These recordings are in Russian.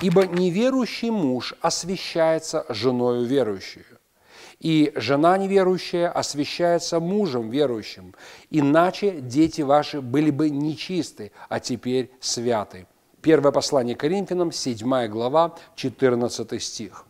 Ибо неверующий муж освящается женою верующую, и жена неверующая освящается мужем верующим, иначе дети ваши были бы нечисты, а теперь святы. Первое послание Коринфянам, 7 глава, 14 стих.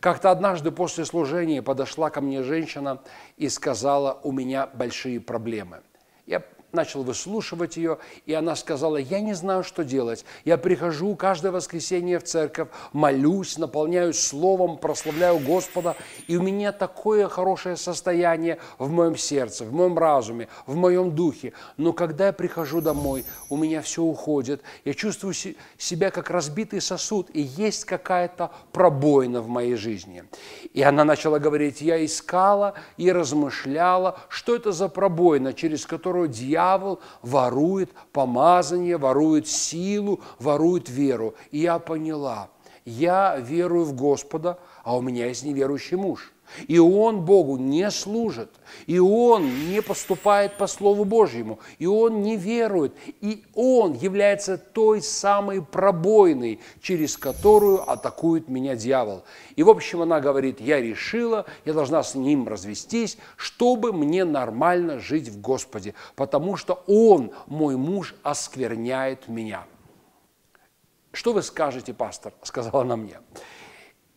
Как-то однажды после служения подошла ко мне женщина и сказала, у меня большие проблемы. Я начал выслушивать ее, и она сказала, я не знаю, что делать. Я прихожу каждое воскресенье в церковь, молюсь, наполняюсь словом, прославляю Господа, и у меня такое хорошее состояние в моем сердце, в моем разуме, в моем духе. Но когда я прихожу домой, у меня все уходит, я чувствую себя как разбитый сосуд, и есть какая-то пробоина в моей жизни. И она начала говорить, я искала и размышляла, что это за пробоина, через которую дьявол дьявол ворует помазание, ворует силу, ворует веру. И я поняла, я верую в Господа, а у меня есть неверующий муж – и он Богу не служит, и он не поступает по Слову Божьему, и он не верует, и он является той самой пробойной, через которую атакует меня дьявол. И, в общем, она говорит, я решила, я должна с ним развестись, чтобы мне нормально жить в Господе, потому что он, мой муж, оскверняет меня. Что вы скажете, пастор? Сказала она мне.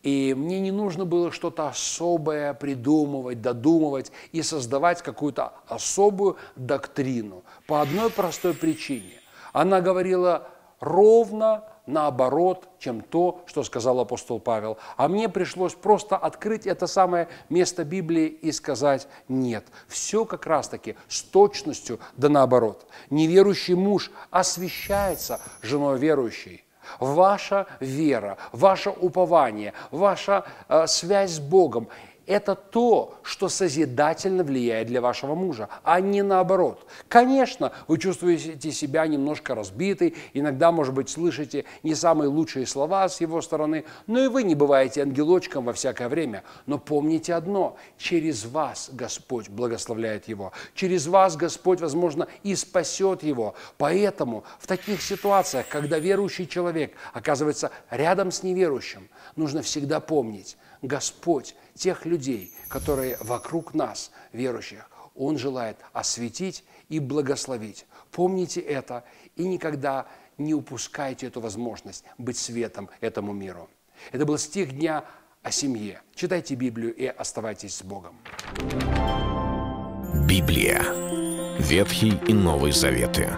И мне не нужно было что-то особое придумывать, додумывать и создавать какую-то особую доктрину. По одной простой причине. Она говорила ровно наоборот, чем то, что сказал апостол Павел. А мне пришлось просто открыть это самое место Библии и сказать «нет». Все как раз-таки с точностью да наоборот. Неверующий муж освящается женой верующей. Ваша вера, ваше упование, ваша э, связь с Богом это то, что созидательно влияет для вашего мужа, а не наоборот. Конечно, вы чувствуете себя немножко разбитой, иногда, может быть, слышите не самые лучшие слова с его стороны, но и вы не бываете ангелочком во всякое время. Но помните одно, через вас Господь благословляет его, через вас Господь, возможно, и спасет его. Поэтому в таких ситуациях, когда верующий человек оказывается рядом с неверующим, нужно всегда помнить, Господь тех людей, которые вокруг нас, верующих, Он желает осветить и благословить. Помните это и никогда не упускайте эту возможность быть светом этому миру. Это был стих дня о семье. Читайте Библию и оставайтесь с Богом. Библия. Ветхий и Новый Заветы.